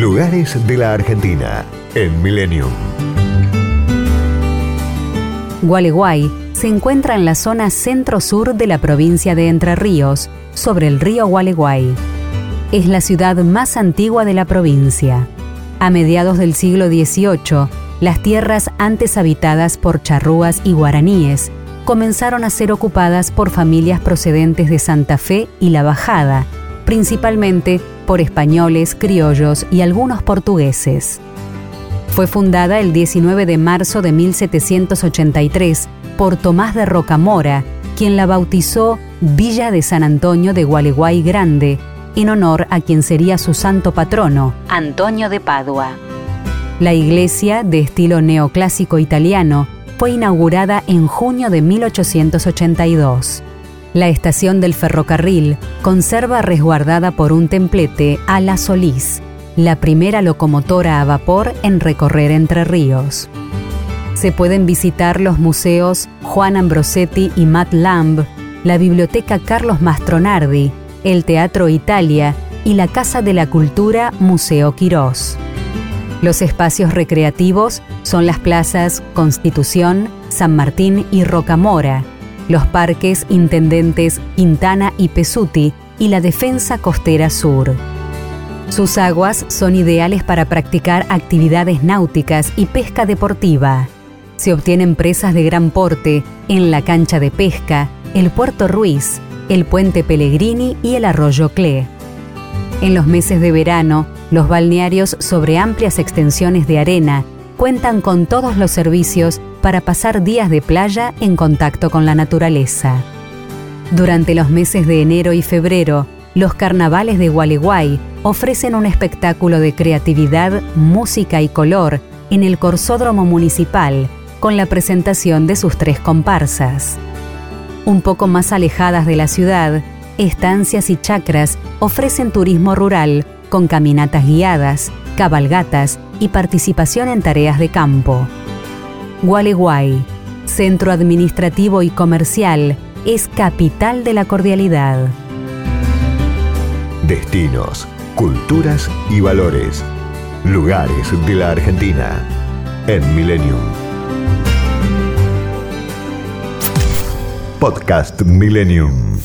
Lugares de la Argentina en Millennium. Gualeguay se encuentra en la zona centro-sur de la provincia de Entre Ríos, sobre el río Gualeguay. Es la ciudad más antigua de la provincia. A mediados del siglo XVIII, las tierras antes habitadas por charrúas y guaraníes comenzaron a ser ocupadas por familias procedentes de Santa Fe y La Bajada, principalmente por españoles, criollos y algunos portugueses. Fue fundada el 19 de marzo de 1783 por Tomás de Rocamora, quien la bautizó Villa de San Antonio de Gualeguay Grande, en honor a quien sería su santo patrono, Antonio de Padua. La iglesia, de estilo neoclásico italiano, fue inaugurada en junio de 1882. La estación del ferrocarril conserva resguardada por un templete a la Solís, la primera locomotora a vapor en recorrer Entre Ríos. Se pueden visitar los museos Juan Ambrosetti y Matt Lamb, la biblioteca Carlos Mastronardi, el Teatro Italia y la Casa de la Cultura Museo Quirós. Los espacios recreativos son las plazas Constitución, San Martín y Rocamora, los parques Intendentes Quintana y Pesuti y la Defensa Costera Sur. Sus aguas son ideales para practicar actividades náuticas y pesca deportiva. Se obtienen presas de gran porte en la cancha de pesca, el Puerto Ruiz, el Puente Pellegrini y el Arroyo Cle. En los meses de verano, los balnearios sobre amplias extensiones de arena cuentan con todos los servicios para pasar días de playa en contacto con la naturaleza. Durante los meses de enero y febrero, los carnavales de Gualeguay ofrecen un espectáculo de creatividad, música y color en el Corsódromo Municipal, con la presentación de sus tres comparsas. Un poco más alejadas de la ciudad, estancias y chacras ofrecen turismo rural con caminatas guiadas, cabalgatas y participación en tareas de campo. Gualeguay, centro administrativo y comercial, es capital de la cordialidad. Destinos, culturas y valores. Lugares de la Argentina en Millennium. Podcast Millennium.